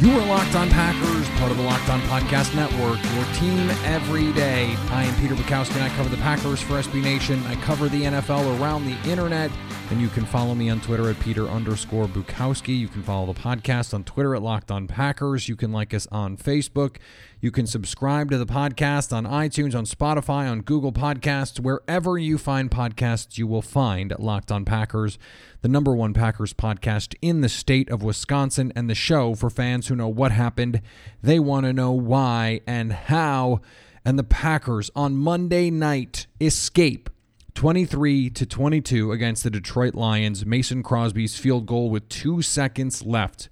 You are Locked On Packers, part of the Locked On Podcast Network, your team every day. I am Peter Bukowski, and I cover the Packers for SB Nation. I cover the NFL around the internet, and you can follow me on Twitter at Peter underscore Bukowski. You can follow the podcast on Twitter at Locked On Packers. You can like us on Facebook. You can subscribe to the podcast on iTunes, on Spotify, on Google Podcasts. Wherever you find podcasts, you will find Locked On Packers, the number one Packers podcast in the state of Wisconsin, and the show for fans who know what happened. They want to know why and how. And the Packers on Monday night escape 23 to 22 against the Detroit Lions. Mason Crosby's field goal with two seconds left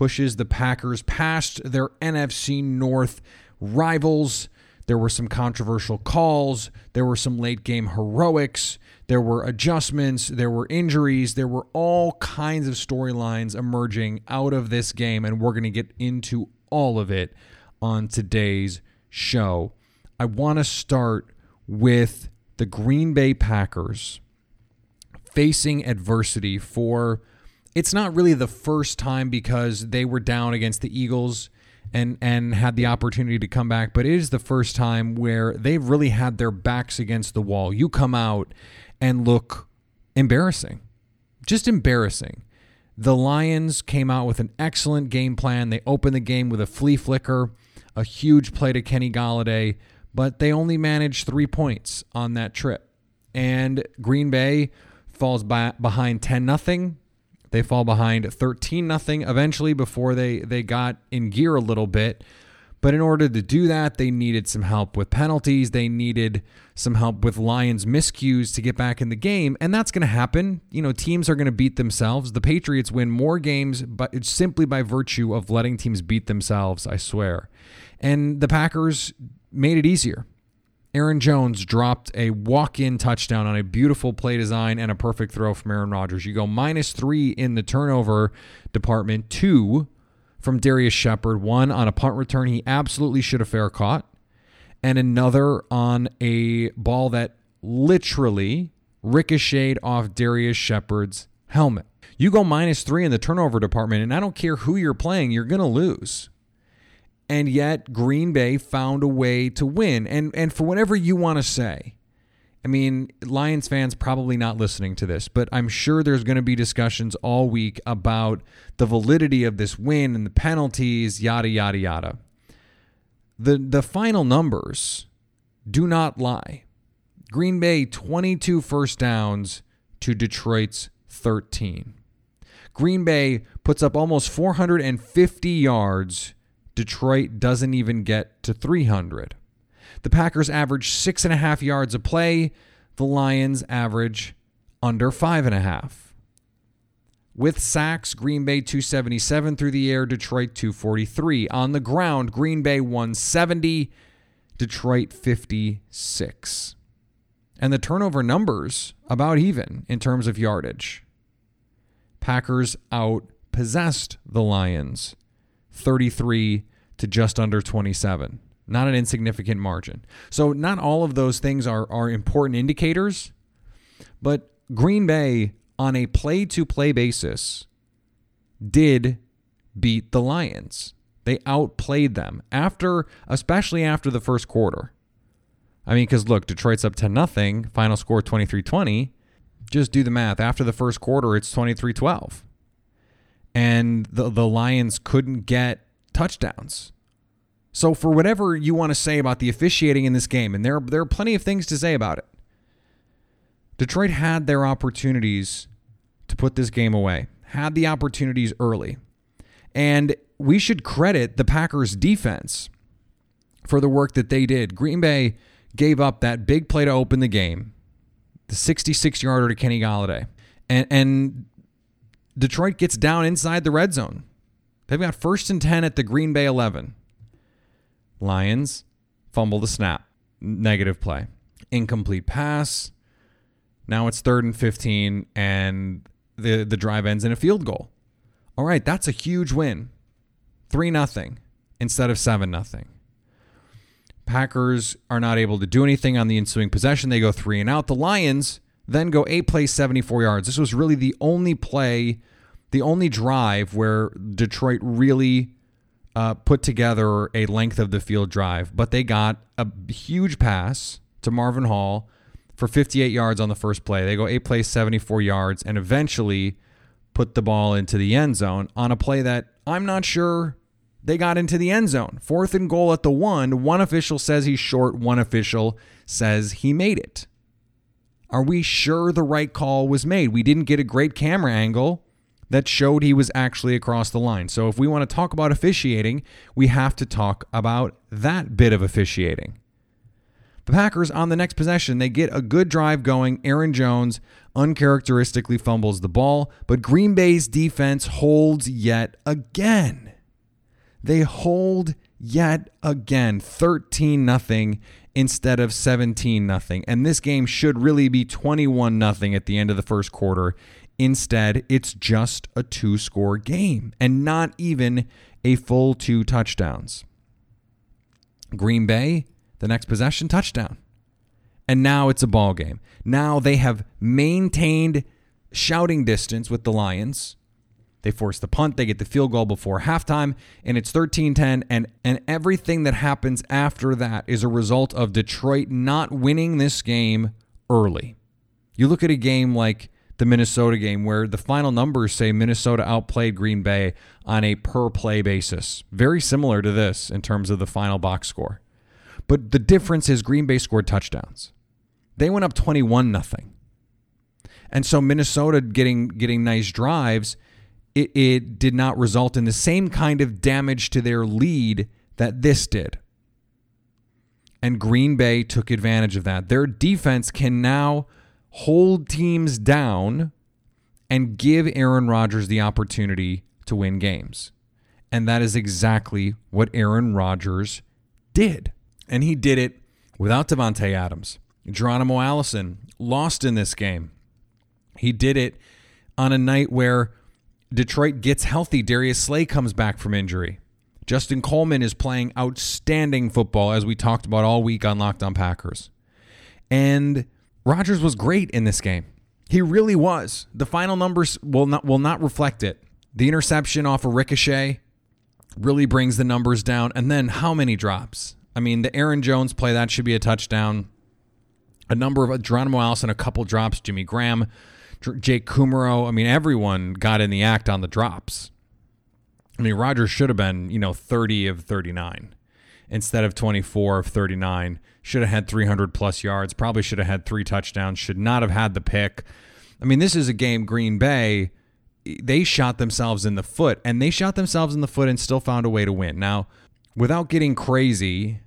pushes the Packers past their NFC North rivals. There were some controversial calls. There were some late game heroics. There were adjustments. There were injuries. There were all kinds of storylines emerging out of this game, and we're going to get into all of it on today's show. I want to start with the Green Bay Packers facing adversity for it's not really the first time because they were down against the Eagles and and had the opportunity to come back, but it is the first time where they've really had their backs against the wall. You come out and look embarrassing. Just embarrassing. The Lions came out with an excellent game plan. They opened the game with a flea flicker, a huge play to Kenny Golladay, but they only managed 3 points on that trip. And Green Bay falls by, behind 10 nothing they fall behind 13 nothing eventually before they they got in gear a little bit. But in order to do that, they needed some help with penalties. They needed some help with Lions miscues to get back in the game, and that's going to happen. You know, teams are going to beat themselves. The Patriots win more games, but it's simply by virtue of letting teams beat themselves. I swear. And the Packers made it easier. Aaron Jones dropped a walk in touchdown on a beautiful play design and a perfect throw from Aaron Rodgers. You go minus three in the turnover department, two from Darrius Shepherd, one on a punt return he absolutely should have fair caught, and another on a ball that literally ricocheted off Darrius Shepherd's helmet. You go minus three in the turnover department, and I don't care who you're playing, you're going to lose and yet Green Bay found a way to win. And and for whatever you want to say, I mean, Lions fans probably not listening to this, but I'm sure there's going to be discussions all week about the validity of this win and the penalties, yada yada yada. The the final numbers do not lie. Green Bay 22 first downs to Detroit's 13. Green Bay puts up almost 450 yards Detroit doesn't even get to 300. The Packers average six and a half yards a play. The Lions average under five and a half. With sacks, Green Bay 277 through the air, Detroit 243. On the ground, Green Bay 170, Detroit 56. And the turnover numbers about even in terms of yardage. Packers out possessed the Lions 33 to just under 27. Not an insignificant margin. So, not all of those things are, are important indicators, but Green Bay, on a play to play basis, did beat the Lions. They outplayed them after, especially after the first quarter. I mean, because look, Detroit's up 10 nothing, final score 23 20. Just do the math. After the first quarter, it's 23 12. And the, the Lions couldn't get touchdowns. So for whatever you want to say about the officiating in this game, and there there are plenty of things to say about it. Detroit had their opportunities to put this game away. Had the opportunities early. And we should credit the Packers defense for the work that they did. Green Bay gave up that big play to open the game, the 66 yarder to Kenny Golladay. And, and Detroit gets down inside the red zone. They've got first and 10 at the Green Bay 11. Lions fumble the snap, negative play, incomplete pass. Now it's third and 15, and the, the drive ends in a field goal. All right, that's a huge win. 3 nothing instead of 7 nothing. Packers are not able to do anything on the ensuing possession. They go three and out. The Lions then go eight plays, 74 yards. This was really the only play, the only drive where Detroit really uh, put together a length of the field drive. But they got a huge pass to Marvin Hall for 58 yards on the first play. They go eight plays, 74 yards, and eventually put the ball into the end zone on a play that I'm not sure they got into the end zone. Fourth and goal at the one. One official says he's short, one official says he made it. Are we sure the right call was made? We didn't get a great camera angle that showed he was actually across the line. So if we want to talk about officiating, we have to talk about that bit of officiating. The Packers on the next possession, they get a good drive going. Aaron Jones uncharacteristically fumbles the ball, but Green Bay's defense holds yet again. They hold yet again 13 nothing instead of 17 nothing. And this game should really be 21 nothing at the end of the first quarter. Instead, it's just a two-score game and not even a full two touchdowns. Green Bay, the next possession touchdown. And now it's a ball game. Now they have maintained shouting distance with the Lions they force the punt, they get the field goal before halftime, and it's 13-10 and and everything that happens after that is a result of Detroit not winning this game early. You look at a game like the Minnesota game where the final numbers say Minnesota outplayed Green Bay on a per play basis. Very similar to this in terms of the final box score. But the difference is Green Bay scored touchdowns. They went up 21 nothing. And so Minnesota getting getting nice drives it, it did not result in the same kind of damage to their lead that this did. And Green Bay took advantage of that. Their defense can now hold teams down and give Aaron Rodgers the opportunity to win games. And that is exactly what Aaron Rodgers did. And he did it without Davante Adams. Geronimo Allison lost in this game. He did it on a night where Detroit gets healthy. Darius Slay comes back from injury. Justin Coleman is playing outstanding football, as we talked about all week on Locked On Packers. And Rodgers was great in this game. He really was. The final numbers will not will not reflect it. The interception off a of ricochet really brings the numbers down. And then how many drops? I mean, the Aaron Jones play that should be a touchdown. A number of Geronimo Allison, a couple drops. Jimmy Graham Jake Kumerow. I mean, everyone got in the act on the drops. I mean, Rodgers should have been, you know, 30 of 39 instead of 24 of 39. Should have had 300 plus yards. Probably should have had three touchdowns. Should not have had the pick. I mean, this is a game Green Bay, they shot themselves in the foot, and they shot themselves in the foot and still found a way to win. Now, without getting crazy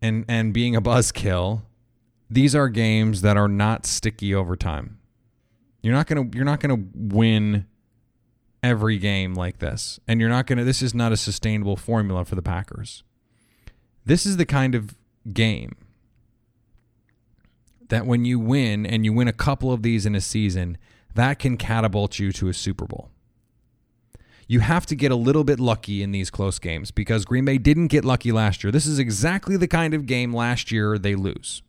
and, and being a buzzkill, these are games that are not sticky over time. You're not gonna you're not gonna win every game like this, and you're not gonna. This is not a sustainable formula for the Packers. This is the kind of game that when you win and you win a couple of these in a season, that can catapult you to a Super Bowl. You have to get a little bit lucky in these close games because Green Bay didn't get lucky last year. This is exactly the kind of game last year they lose.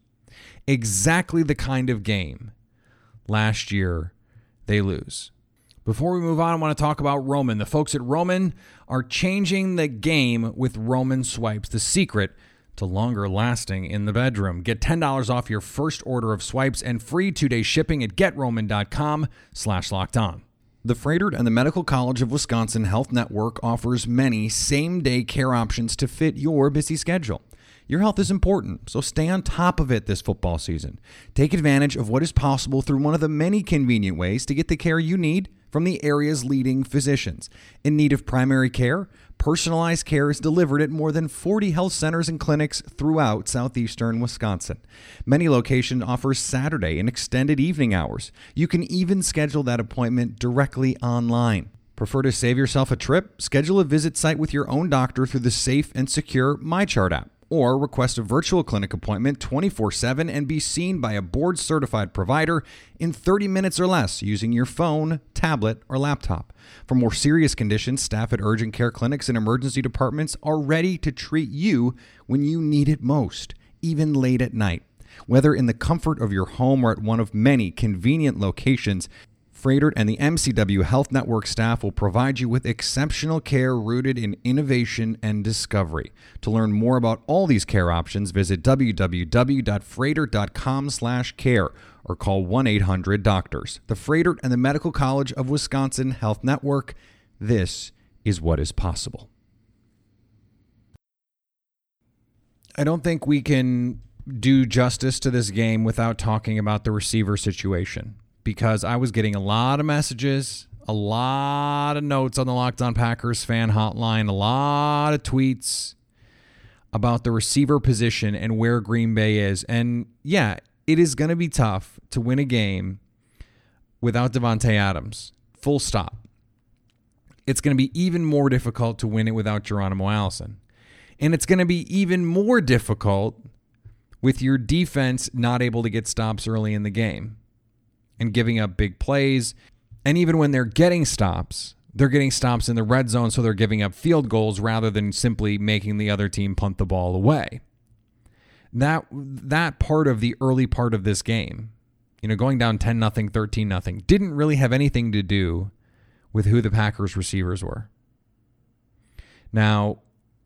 Exactly the kind of game last year, they lose. Before we move on, I want to talk about Roman. The folks at Roman are changing the game with Roman swipes, the secret to longer lasting in the bedroom. Get $10 off your first order of swipes and free two-day shipping at getroman.com slash locked on. The Froedtert and the Medical College of Wisconsin Health Network offers many same-day care options to fit your busy schedule. Your health is important, so stay on top of it this football season. Take advantage of what is possible through one of the many convenient ways to get the care you need from the area's leading physicians. In need of primary care, personalized care is delivered at more than 40 health centers and clinics throughout southeastern Wisconsin. Many locations offer Saturday and extended evening hours. You can even schedule that appointment directly online. Prefer to save yourself a trip? Schedule a visit site with your own doctor through the safe and secure MyChart app or request a virtual clinic appointment 24 7 and be seen by a board certified provider in 30 minutes or less using your phone, tablet, or laptop. For more serious conditions, staff at urgent care clinics and emergency departments are ready to treat you when you need it most, even late at night. Whether in the comfort of your home or at one of many convenient locations, Froedtert and the MCW Health Network staff will provide you with exceptional care rooted in innovation and discovery. To learn more about all these care options, visit www.froedtert.com/care or call 1-800-DOCTORS. The Froedtert and the Medical College of Wisconsin Health Network. This is what is possible. I don't think we can do justice to this game without talking about the receiver situation because I was getting a lot of messages, a lot of notes on the Locked On Packers fan hotline, a lot of tweets about the receiver position and where Green Bay is. And yeah, it is going to be tough to win a game without Davante Adams. Full stop. It's going to be even more difficult to win it without Geronimo Allison. And it's going to be even more difficult with your defense not able to get stops early in the game and giving up big plays. And even when they're getting stops, they're getting stops in the red zone, so they're giving up field goals rather than simply making the other team punt the ball away. That that part of the early part of this game, you know, going down 10 nothing, 13 nothing, didn't really have anything to do with who the Packers receivers were. Now,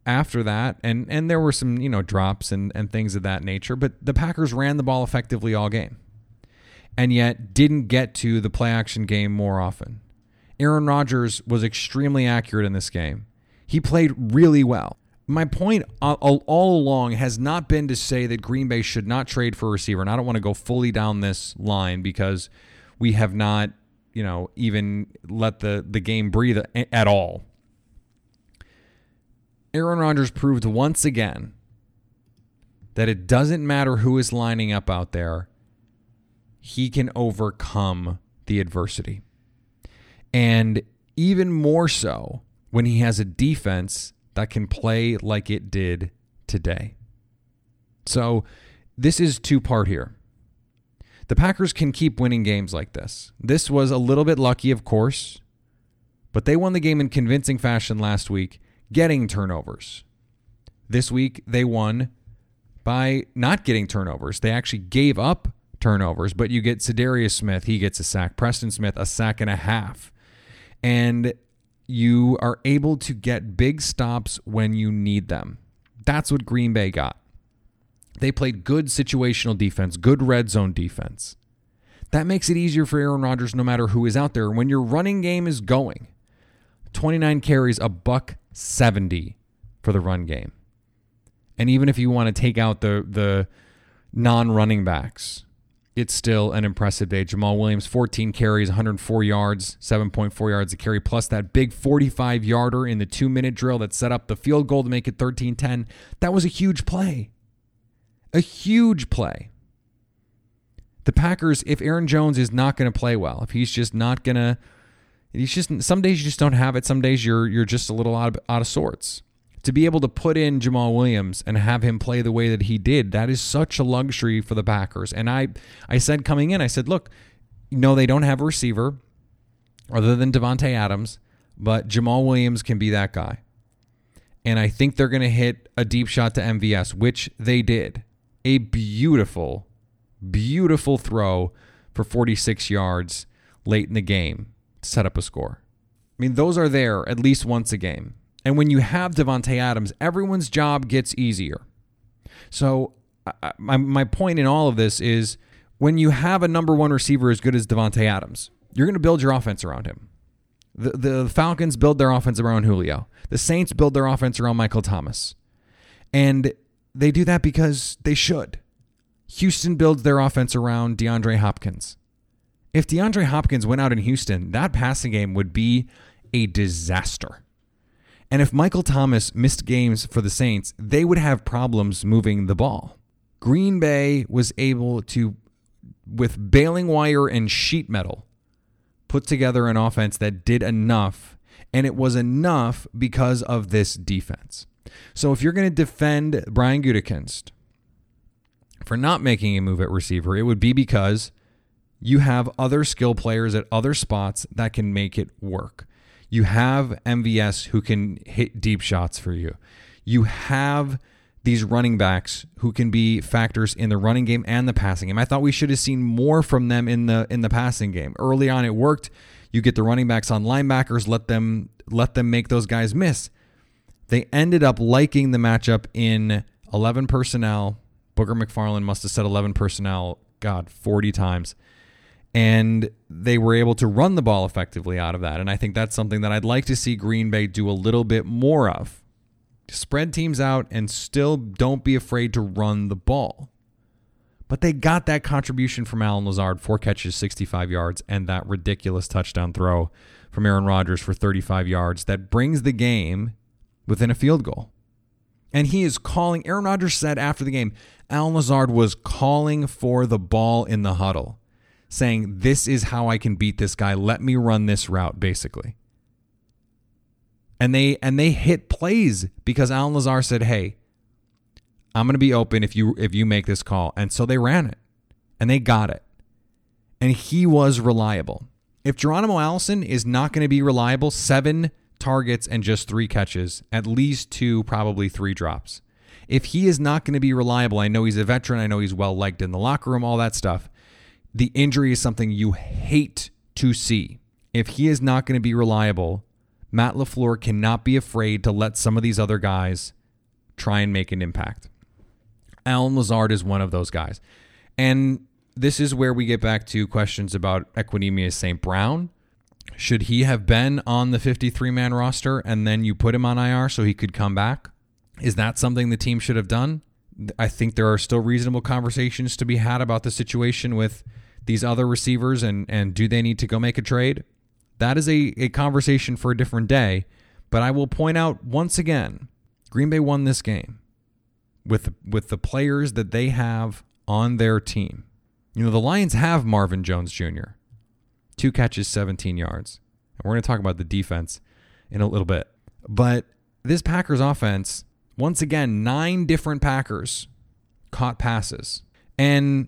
after that, and and there were some, you know, drops and, and things of that nature, but the Packers ran the ball effectively all game and yet didn't get to the play action game more often. Aaron Rodgers was extremely accurate in this game. He played really well. My point all, along has not been to say that Green Bay should not trade for a receiver, and I don't want to go fully down this line because we have not, you know, even let the, the game breathe at all. Aaron Rodgers proved once again that it doesn't matter who is lining up out there he can overcome the adversity. And even more so when he has a defense that can play like it did today. So, this is two part here. The Packers can keep winning games like this. This was a little bit lucky, of course, but they won the game in convincing fashion last week, getting turnovers. This week, they won by not getting turnovers. They actually gave up turnovers, but you get Za'Darius Smith, he gets a sack. Preston Smith, a sack and a half. And you are able to get big stops when you need them. That's what Green Bay got. They played good situational defense, good red zone defense. That makes it easier for Aaron Rodgers no matter who is out there. When your running game is going, 29 carries, a buck 70 for the run game. And even if you want to take out the the non-running backs, it's still an impressive day. Jamaal Williams, 14 carries, 104 yards, 7.4 yards a carry, plus that big 45 yarder in the two minute drill that set up the field goal to make it 13 10. That was a huge play. A huge play. The Packers, if Aaron Jones is not going to play well, if he's just not going to, he's just, some days you just don't have it. Some days you're, you're just a little out of, out of sorts to be able to put in Jamaal Williams and have him play the way that he did, that is such a luxury for the Packers. And I, I said coming in, I said, look, no, they don't have a receiver other than Davante Adams, but Jamaal Williams can be that guy. And I think they're going to hit a deep shot to MVS, which they did. A beautiful, beautiful throw for 46 yards late in the game to set up a score. I mean, those are there at least once a game. And when you have Davante Adams, everyone's job gets easier. So my my point in all of this is when you have a number one receiver as good as Davante Adams, you're going to build your offense around him. The, the Falcons build their offense around Julio. The Saints build their offense around Michael Thomas. And they do that because they should. Houston builds their offense around DeAndre Hopkins. If DeAndre Hopkins went out in Houston, that passing game would be a disaster. And if Michael Thomas missed games for the Saints, they would have problems moving the ball. Green Bay was able to, with baling wire and sheet metal, put together an offense that did enough. And it was enough because of this defense. So if you're going to defend Brian Gutekunst for not making a move at receiver, it would be because you have other skill players at other spots that can make it work. You have MVS who can hit deep shots for you. You have these running backs who can be factors in the running game and the passing game. I thought we should have seen more from them in the in the passing game. Early on it worked. You get the running backs on linebackers, let them let them make those guys miss. They ended up liking the matchup in 11 personnel. Booger McFarland must have said 11 personnel, God, 40 times. And they were able to run the ball effectively out of that. And I think that's something that I'd like to see Green Bay do a little bit more of. Spread teams out and still don't be afraid to run the ball. But they got that contribution from Allen Lazard, four catches, 65 yards, and that ridiculous touchdown throw from Aaron Rodgers for 35 yards that brings the game within a field goal. And he is calling, Aaron Rodgers said after the game, Allen Lazard was calling for the ball in the huddle, saying, This is how I can beat this guy. Let me run this route, basically. And they and they hit plays because Allen Lazard said, Hey, I'm gonna be open if you if you make this call. And so they ran it. And they got it. And he was reliable. If Geronimo Allison is not going to be reliable, seven targets and just three catches, at least two, probably three drops. If he is not going to be reliable, I know he's a veteran, I know he's well liked in the locker room, all that stuff. The injury is something you hate to see. If he is not going to be reliable, Matt LaFleur cannot be afraid to let some of these other guys try and make an impact. Allen Lazard is one of those guys. And this is where we get back to questions about Equanimeous St. Brown should he have been on the 53 man roster and then you put him on IR so he could come back? Is that something the team should have done? I think there are still reasonable conversations to be had about the situation with these other receivers and, and do they need to go make a trade? That is a, a conversation for a different day. But I will point out once again Green Bay won this game with, with the players that they have on their team. You know, the Lions have Marvin Jones Jr two catches, 17 yards. And we're going to talk about the defense in a little bit. But this Packers offense, once again, nine different Packers caught passes, and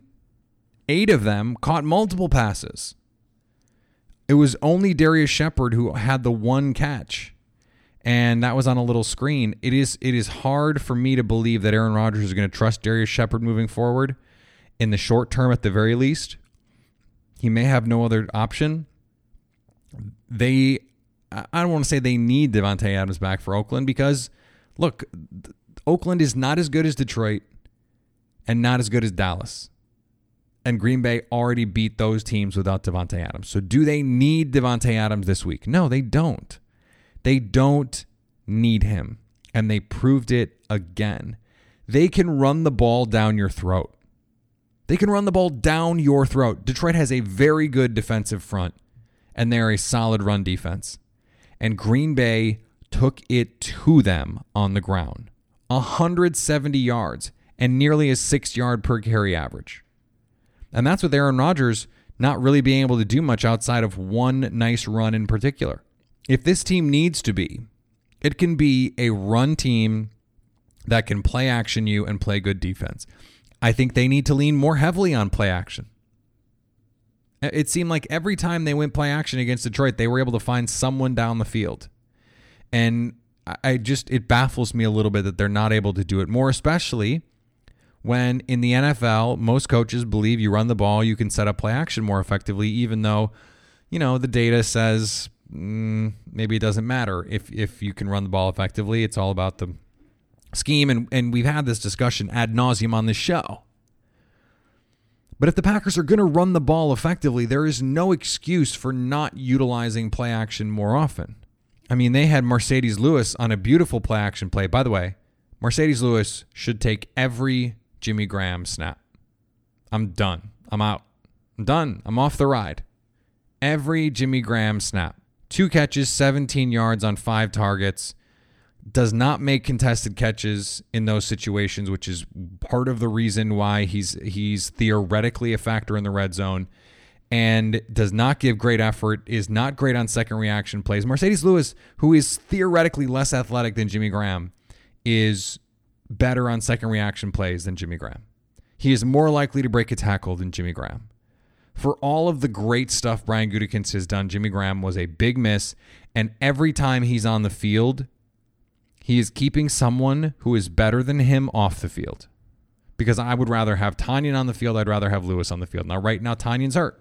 eight of them caught multiple passes. It was only Darrius Shepherd who had the one catch, and that was on a little screen. It is it is hard for me to believe that Aaron Rodgers is going to trust Darrius Shepherd moving forward in the short term at the very least he may have no other option. They, I don't want to say they need Davante Adams back for Oakland because, look, Oakland is not as good as Detroit and not as good as Dallas. And Green Bay already beat those teams without Davante Adams. So do they need Davante Adams this week? No, they don't. They don't need him. And they proved it again. They can run the ball down your throat. They can run the ball down your throat. Detroit has a very good defensive front, and they're a solid run defense. And Green Bay took it to them on the ground 170 yards and nearly a six yard per carry average. And that's with Aaron Rodgers not really being able to do much outside of one nice run in particular. If this team needs to be, it can be a run team that can play action you and play good defense. I think they need to lean more heavily on play action. It seemed like every time they went play action against Detroit, they were able to find someone down the field. And I just, it baffles me a little bit that they're not able to do it more, especially when in the NFL, most coaches believe you run the ball, you can set up play action more effectively, even though, you know, the data says mm, maybe it doesn't matter if, if you can run the ball effectively. It's all about the scheme, and, and we've had this discussion ad nauseum on this show. But if the Packers are going to run the ball effectively, there is no excuse for not utilizing play action more often. I mean, they had Marcedes Lewis on a beautiful play action play. By the way, Marcedes Lewis should take every Jimmy Graham snap. I'm done. I'm out. I'm done. I'm off the ride. Every Jimmy Graham snap. Two catches, 17 yards on five targets does not make contested catches in those situations, which is part of the reason why he's he's theoretically a factor in the red zone and does not give great effort, is not great on second reaction plays. Marcedes Lewis, who is theoretically less athletic than Jimmy Graham, is better on second reaction plays than Jimmy Graham. He is more likely to break a tackle than Jimmy Graham. For all of the great stuff Brian Gutekunst has done, Jimmy Graham was a big miss. And every time he's on the field, he is keeping someone who is better than him off the field. Because I would rather have Tonyan on the field. I'd rather have Lewis on the field. Now, right now, Tonyan's hurt.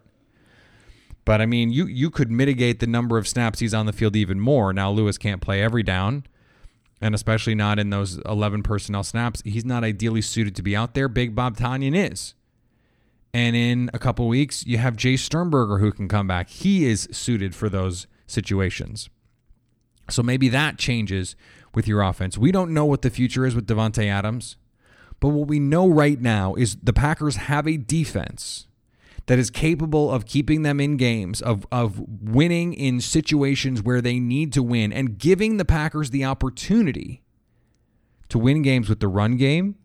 But I mean, you you could mitigate the number of snaps he's on the field even more. Now Lewis can't play every down, and especially not in those 11 personnel snaps. He's not ideally suited to be out there. Big Bob Tonyan is. And in a couple weeks, you have Jace Sternberger who can come back. He is suited for those situations. So maybe that changes with your offense. We don't know what the future is with Davante Adams, but what we know right now is the Packers have a defense that is capable of keeping them in games, of, of winning in situations where they need to win, and giving the Packers the opportunity to win games with the run game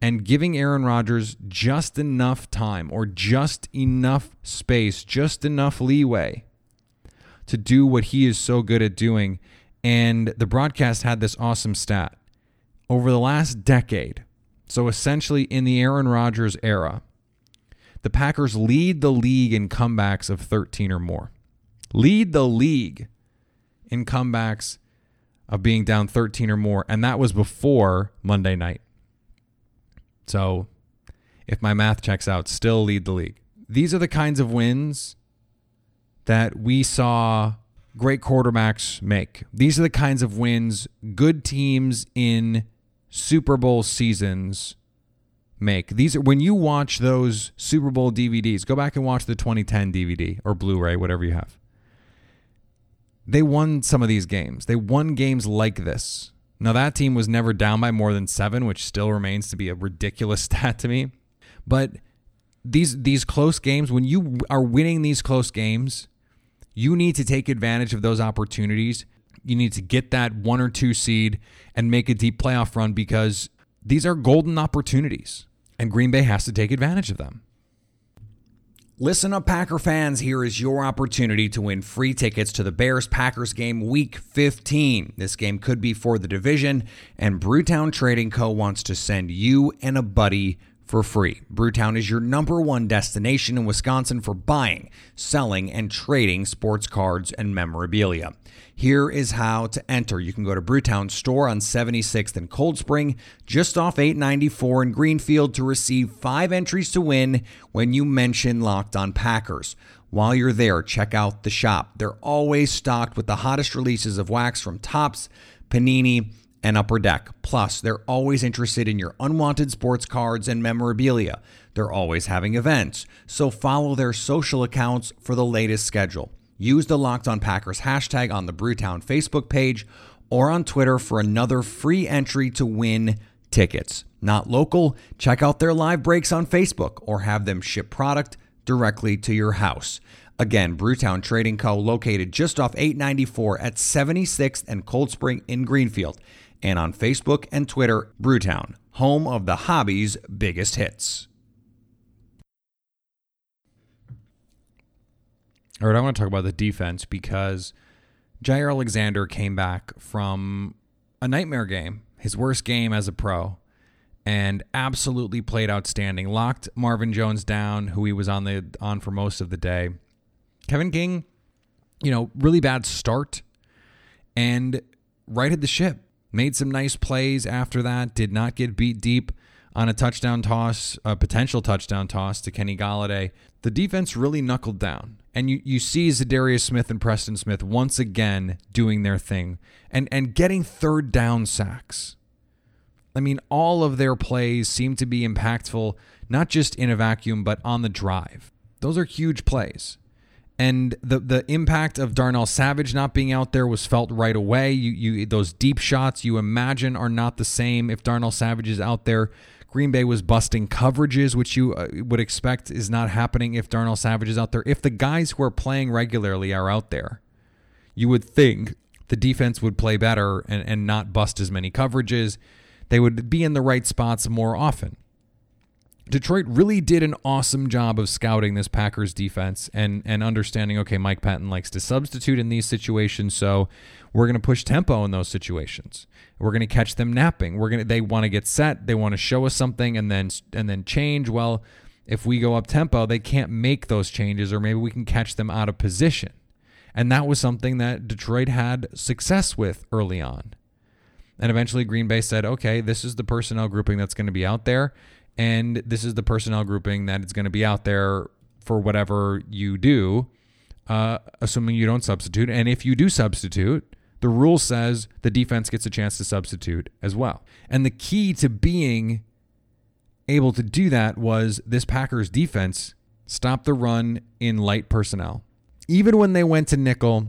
and giving Aaron Rodgers just enough time or just enough space, just enough leeway to do what he is so good at doing. And the broadcast had this awesome stat. Over the last decade, so essentially in the Aaron Rodgers era, the Packers lead the league in comebacks of 13 or more. Lead the league in comebacks of being down 13 or more. And that was before Monday night. So if my math checks out, still lead the league. These are the kinds of wins that we saw great quarterbacks make. These are the kinds of wins good teams in Super Bowl seasons make. These are when you watch those Super Bowl DVDs, go back and watch the 2010 DVD or Blu-ray, whatever you have. They won some of these games. They won games like this. Now that team was never down by more than 7, which still remains to be a ridiculous stat to me. But these these close games when you are winning these close games, you need to take advantage of those opportunities. You need to get that one or two seed and make a deep playoff run because these are golden opportunities, and Green Bay has to take advantage of them. Listen up, Packer fans. Here is your opportunity to win free tickets to the Bears Packers game week 15. This game could be for the division, and Brewtown Trading Co. wants to send you and a buddy for free. Brewtown is your number one destination in Wisconsin for buying, selling, and trading sports cards and memorabilia. Here is how to enter. You can go to Brewtown store on 76th and Cold Spring, just off 894 in Greenfield, to receive five entries to win when you mention Locked on Packers. While you're there, check out the shop. They're always stocked with the hottest releases of wax from Topps, Panini, and Upper Deck. Plus, they're always interested in your unwanted sports cards and memorabilia. They're always having events, so follow their social accounts for the latest schedule. Use the Locked On Packers hashtag on the Brewtown Facebook page or on Twitter for another free entry to win tickets. Not local? Check out their live breaks on Facebook or have them ship product directly to your house. Again, Brewtown Trading Co. located just off 894 at 76th and Cold Spring in Greenfield. And on Facebook and Twitter, Brewtown, home of the hobby's biggest hits. All right, I want to talk about the defense because Jaire Alexander came back from a nightmare game, his worst game as a pro, and absolutely played outstanding. Locked Marvin Jones down, who he was on the on for most of the day. Kevin King, you know, really bad start and righted the ship. Made some nice plays after that, did not get beat deep on a touchdown toss, a potential touchdown toss to Kenny Golladay. The defense really knuckled down. And you, you see Za'Darius Smith and Preston Smith once again doing their thing and, and getting third down sacks. I mean, all of their plays seem to be impactful, not just in a vacuum, but on the drive. Those are huge plays. And the the impact of Darnell Savage not being out there was felt right away. You you those deep shots you imagine are not the same if Darnell Savage is out there. Green Bay was busting coverages, which you uh, would expect is not happening if Darnell Savage is out there. If the guys who are playing regularly are out there, you would think the defense would play better and, and not bust as many coverages. They would be in the right spots more often. Detroit really did an awesome job of scouting this Packers defense and and understanding okay Mike Pettine likes to substitute in these situations so we're going to push tempo in those situations. We're going to catch them napping. We're going to they want to get set, they want to show us something and then and then change. Well, if we go up tempo, they can't make those changes or maybe we can catch them out of position. And that was something that Detroit had success with early on. And eventually Green Bay said, "Okay, this is the personnel grouping that's going to be out there." And this is the personnel grouping that is going to be out there for whatever you do, uh, assuming you don't substitute. And if you do substitute, the rule says the defense gets a chance to substitute as well. And the key to being able to do that was this Packers defense stopped the run in light personnel. Even when they went to nickel,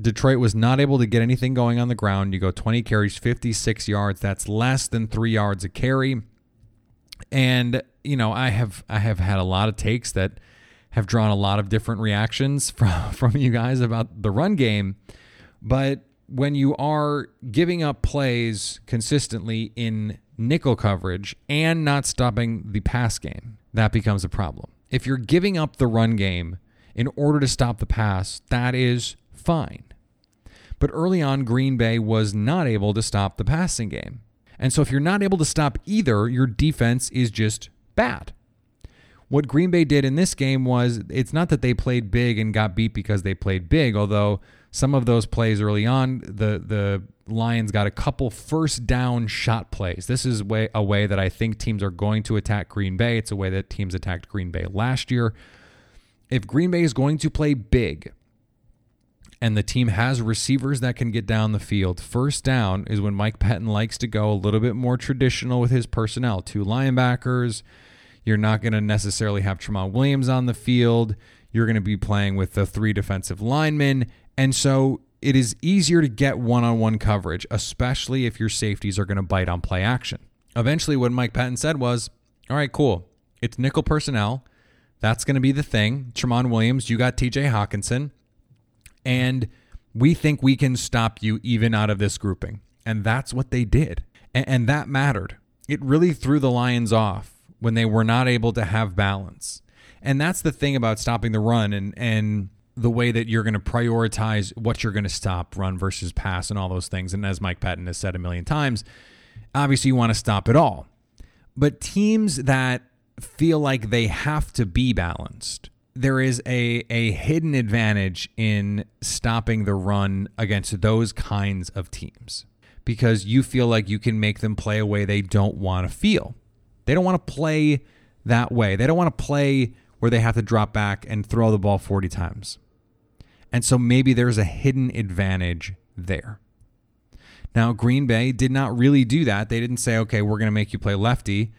Detroit was not able to get anything going on the ground. You go 20 carries, 56 yards. That's less than three yards a carry and you know i have i have had a lot of takes that have drawn a lot of different reactions from from you guys about the run game. But when you are giving up plays consistently in nickel coverage and not stopping the pass game that becomes a problem. If you're giving up the run game in order to stop the pass that is fine. But early on green bay was not able to stop the passing game and so if you're not able to stop either, your defense is just bad. What Green Bay did in this game was it's not that they played big and got beat because they played big, although some of those plays early on, the the Lions got a couple first down shot plays. This is way, a way that I think teams are going to attack Green Bay. It's a way that teams attacked Green Bay last year. If Green Bay is going to play big, and the team has receivers that can get down the field. First down is when Mike Pettine likes to go a little bit more traditional with his personnel. Two linebackers. You're not going to necessarily have Tramon Williams on the field. You're going to be playing with the three defensive linemen. And so it is easier to get one on one coverage, especially if your safeties are going to bite on play action. Eventually, what Mike Pettine said was, All right, cool. It's nickel personnel. That's going to be the thing. Tramon Williams, you got TJ Hockenson and we think we can stop you even out of this grouping. And that's what they did. And, and, that mattered. It really threw the Lions off when they were not able to have balance. And that's the thing about stopping the run and, and the way that you're going to prioritize what you're going to stop, run versus pass, and all those things. And as Mike Pettine has said a million times, obviously you want to stop it all. But teams that feel like they have to be balanced there is a a hidden advantage in stopping the run against those kinds of teams because you feel like you can make them play a way they don't want to feel. They don't want to play that way. They don't want to play where they have to drop back and throw the ball 40 times. And so maybe there's a hidden advantage there. Now, Green Bay did not really do that. They didn't say, okay, we're going to make you play lefty,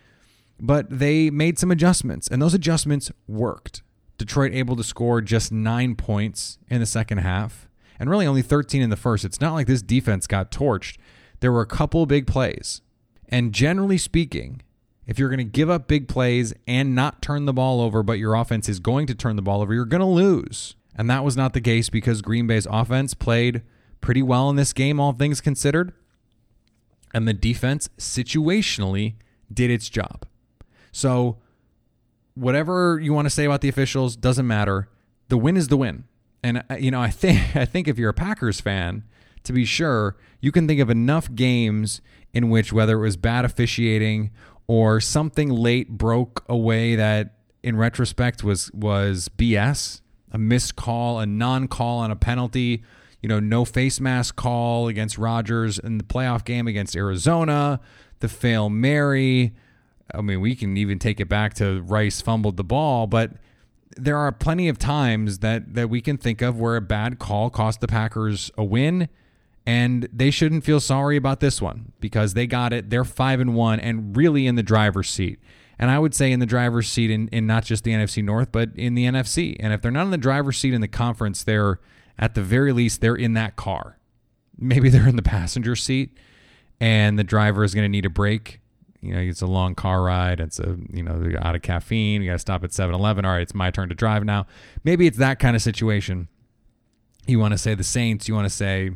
but they made some adjustments, and those adjustments worked. Detroit able to score just nine points in the second half and really only 13 in the first. It's not like this defense got torched. There were a couple big plays. And generally speaking, if you're going to give up big plays and not turn the ball over, but your offense is going to turn the ball over, you're going to lose. And that was not the case because Green Bay's offense played pretty well in this game, all things considered. And the defense situationally did its job. So whatever you want to say about the officials doesn't matter. The win is the win. And uh, you know, I think I think if you're a Packers fan, to be sure, you can think of enough games in which whether it was bad officiating or something late broke away that in retrospect was was BS, a missed call, a non-call on a penalty, you know, no face mask call against Rodgers in the playoff game against Arizona, the fail Mary, I mean, we can even take it back to Rice fumbled the ball, but there are plenty of times that that we can think of where a bad call cost the Packers a win and they shouldn't feel sorry about this one because they got it. They're 5 and 1 and really in the driver's seat. And I would say in the driver's seat in, in not just the NFC North, but in the NFC. And if they're not in the driver's seat in the conference, they're at the very least they're in that car. Maybe they're in the passenger seat and the driver is going to need a break you know, it's a long car ride. It's a, you know, you're out of caffeine. You got to stop at 7 Eleven. All right, it's my turn to drive now. Maybe it's that kind of situation. You want to say the Saints, you want to say,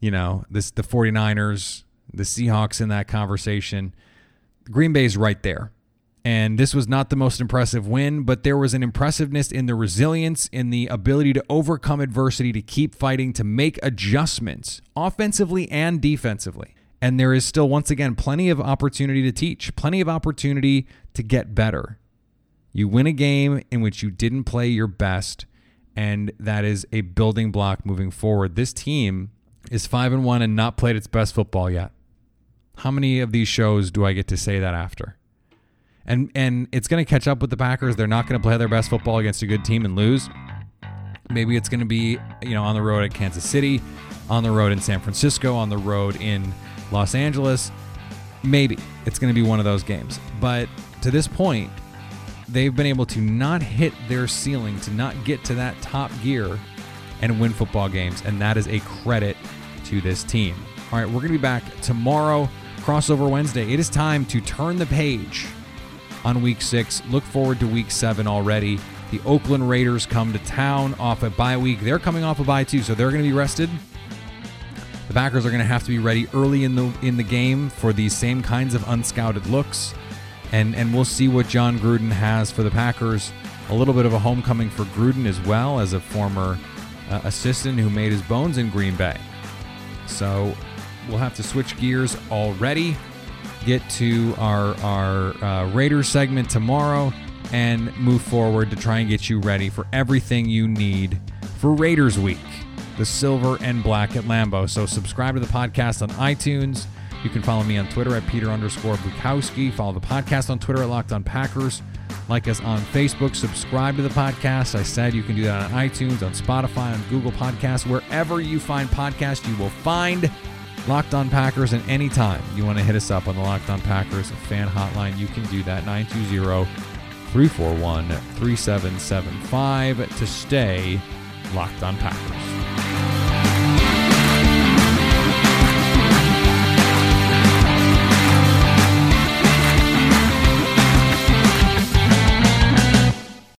you know, this the 49ers, the Seahawks in that conversation. Green Bay's right there. And this was not the most impressive win, but there was an impressiveness in the resilience, in the ability to overcome adversity, to keep fighting, to make adjustments offensively and defensively. And there is still, once again, plenty of opportunity to teach, plenty of opportunity to get better. You win a game in which you didn't play your best, and that is a building block moving forward. This team is 5 and 1 and not played its best football yet. How many of these shows do I get to say that after? And and it's going to catch up with the Packers. They're not going to play their best football against a good team and lose. Maybe it's going to be, you know, on the road at Kansas City, on the road in San Francisco, on the road in Los Angeles. Maybe it's going to be one of those games. But to this point, they've been able to not hit their ceiling, to not get to that top gear and win football games. And that is a credit to this team. All right, we're going to be back tomorrow, crossover Wednesday. It is time to turn the page on week six. Look forward to week seven already. The Oakland Raiders come to town off a bye week. They're coming off a bye too, so they're going to be rested. The Packers are going to have to be ready early in the in the game for these same kinds of unscouted looks, and and we'll see what Jon Gruden has for the Packers. A little bit of a homecoming for Gruden as well as a former uh, assistant who made his bones in Green Bay. So we'll have to switch gears already. Get to our our uh, Raiders segment tomorrow and move forward to try and get you ready for everything you need for Raiders Week, the silver and black at Lambeau. So subscribe to the podcast on iTunes. You can follow me on Twitter at Peter underscore Bukowski. Follow the podcast on Twitter at Locked On Packers. Like us on Facebook. Subscribe to the podcast. I said you can do that on iTunes, on Spotify, on Google Podcasts. Wherever you find podcasts, you will find Locked On Packers. And anytime you want to hit us up on the Locked On Packers fan hotline, you can do that 920 341 3775 to stay locked on Packers.